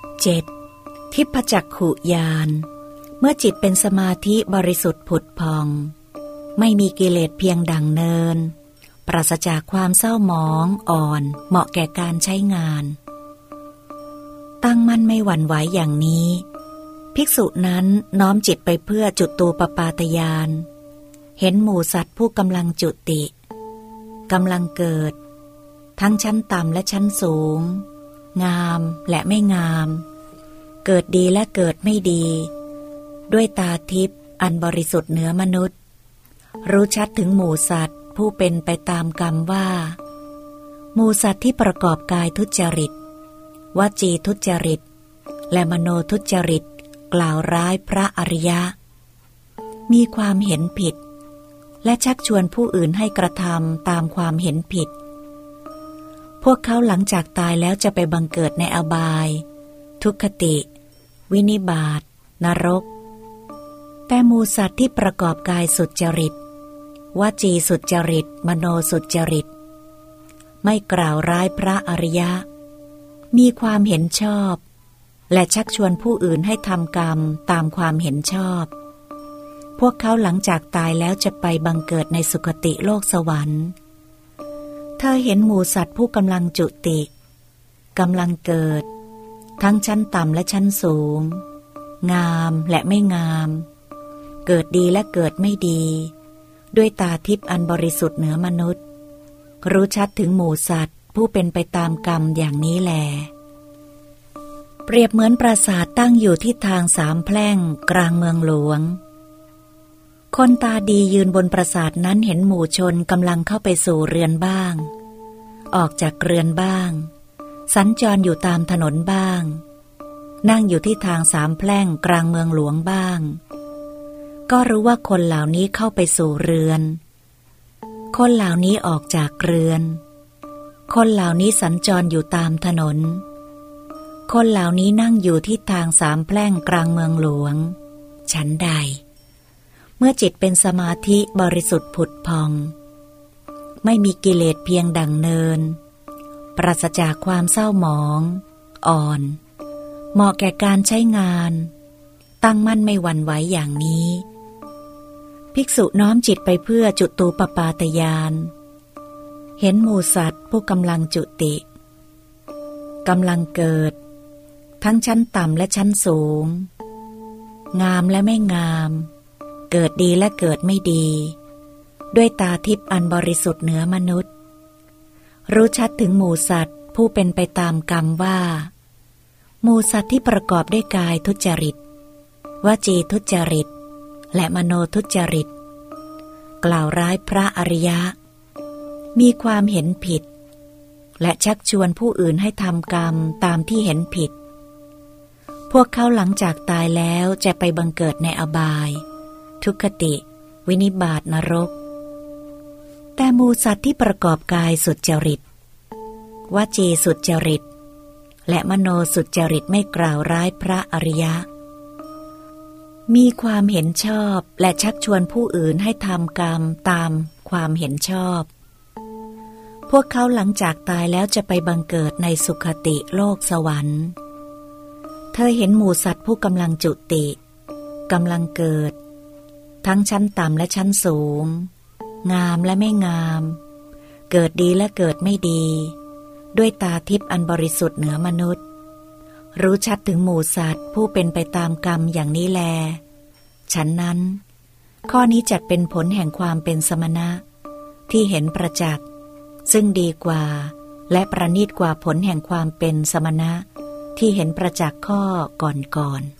7. ทิพจักขุยาน เมื่อจิตเป็นสมาธิบริสุทธิ์ผุดพอง ไม่มีกิเลสเพียงดังเนิน ปราศจากความเศร้าหมองอ่อน เหมาะแก่การใช้งาน ตั้งมั่นไม่หวั่นไหวอย่างนี้ ภิกษุนั้นน้อมจิตไปเพื่อจุดตูปปาตยาน เห็นหมู่สัตว์ผู้กำลังจุติกำลังเกิด ทั้งชั้นต่ำและชั้นสูง งามและไม่งาม เกิดดีและเกิดไม่ดี ด้วยตาทิพย์อันบริสุทธิ์เหนือมนุษย์ รู้ชัดถึงหมู่สัตว์ผู้เป็นไปตามกรรมว่า หมู่สัตว์ที่ประกอบกายทุจริตวจีทุจริต และมโนทุจริตกล่าวร้ายพระอริยะ มีความเห็นผิด และชักชวนผู้อื่นให้กระทำตามความเห็นผิด พวกเขาหลังจากตายแล้วจะไปบังเกิดในอบาย ทุกขติ วินิบาตนรก แต่มูสัตว์ที่ประกอบกายสุจริตวจีสุจริต มโนสุจริต ไม่กล่าวร้ายพระอริยะ มีความเห็นชอบ และชักชวนผู้อื่นให้ทำกรรมตามความเห็นชอบ พวกเขาหลังจากตายแล้วจะไปบังเกิดในสุคติโลกสวรรค์ เธอเห็นหมูสัตว์ผู้กำลังจุติกำลังเกิด ทั้งชั้นต่ำและชั้นสูง งามและไม่งาม เกิดดีและเกิดไม่ดี ด้วยตาทิพย์อันบริสุทธิ์เหนือมนุษย์ รู้ชัดถึงหมูสัตว์ผู้เป็นไปตามกรรมอย่างนี้แล เปรียบเหมือนปราสาทตั้งอยู่ที่ทางสามแพร่งกลางเมืองหลวง คนตาดียืนบนปราสาทนั้นเห็นหมู่ชนกำลังเข้าไปสู่เรือนบ้าง ออกจากเรือนบ้าง สัญจรอยู่ตามถนนบ้าง นั่งอยู่ที่ทางสามแพร่งกลางเมืองหลวงบ้าง ก็รู้ว่าคนเหล่านี้เข้าไปสู่เรือน คนเหล่านี้ออกจากเรือน คนเหล่านี้สัญจรอยู่ตามถนน คนเหล่านี้นั่งอยู่ที่ทางสามแพร่งกลางเมืองหลวง ฉันใด เมื่อจิตเป็นสมาธิบริสุทธิ์ผุดพอง ไม่มีกิเลสเพียงดังเนิน ปราศจากความเศร้าหมอง อ่อน เหมาะแก่การใช้งาน ตั้งมั่นไม่หวั่นไหวอย่างนี้ ภิกษุน้อมจิตไปเพื่อจุตูปปาตยาน เห็นหมูสัตว์ผู้กำลังจุติกำลังเกิด ทั้งชั้นต่ำและชั้นสูง งามและไม่งาม เกิดดีและเกิดไม่ดี ด้วยตาทิพย์อันบริสุทธิ์เหนือมนุษย์ รู้ชัดถึงหมูสัตว์ผู้เป็นไปตามกรรมว่า หมูสัตว์ที่ประกอบด้วยกายทุจริตวจีทุจริต และมโนทุจริต กล่าวร้ายพระอริยะ มีความเห็นผิด และชักชวนผู้อื่นให้ทำกรรมตามที่เห็นผิด พวกเขาหลังจากตายแล้วจะไปบังเกิดในอบาย ทุกติ วินิบาตนรก แต่มูสัตว์ที่ประกอบกายสุดจริตวจีสุดจริต และมโนสุดจริตไม่กล่าวร้ายพระอริยะ มีความเห็นชอบและชักชวนผู้อื่นให้ทำกรรมตามความเห็นชอบ พวกเขาหลังจากตายแล้วจะไปบังเกิดในสุขติโลกสวรรค์ เธอเห็นหมูสัตว์ผู้กำลังจุติกำลังเกิด ทั้งชั้นต่ำและชั้นสูง งามและไม่งาม เกิดดีและเกิดไม่ดี ด้วยตาทิพย์อันบริสุทธิ์เหนือมนุษย์ รู้ชัดถึงหมู่สัตว์ผู้เป็นไปตามกรรมอย่างนี้แล ฉันนั้น ข้อนี้จัดเป็นผลแห่งความเป็นสมณะ ที่เห็นประจักษ์ซึ่งดีกว่า และประณีตกว่าผลแห่งความเป็นสมณะ ที่เห็นประจักษ์ข้อก่อนๆ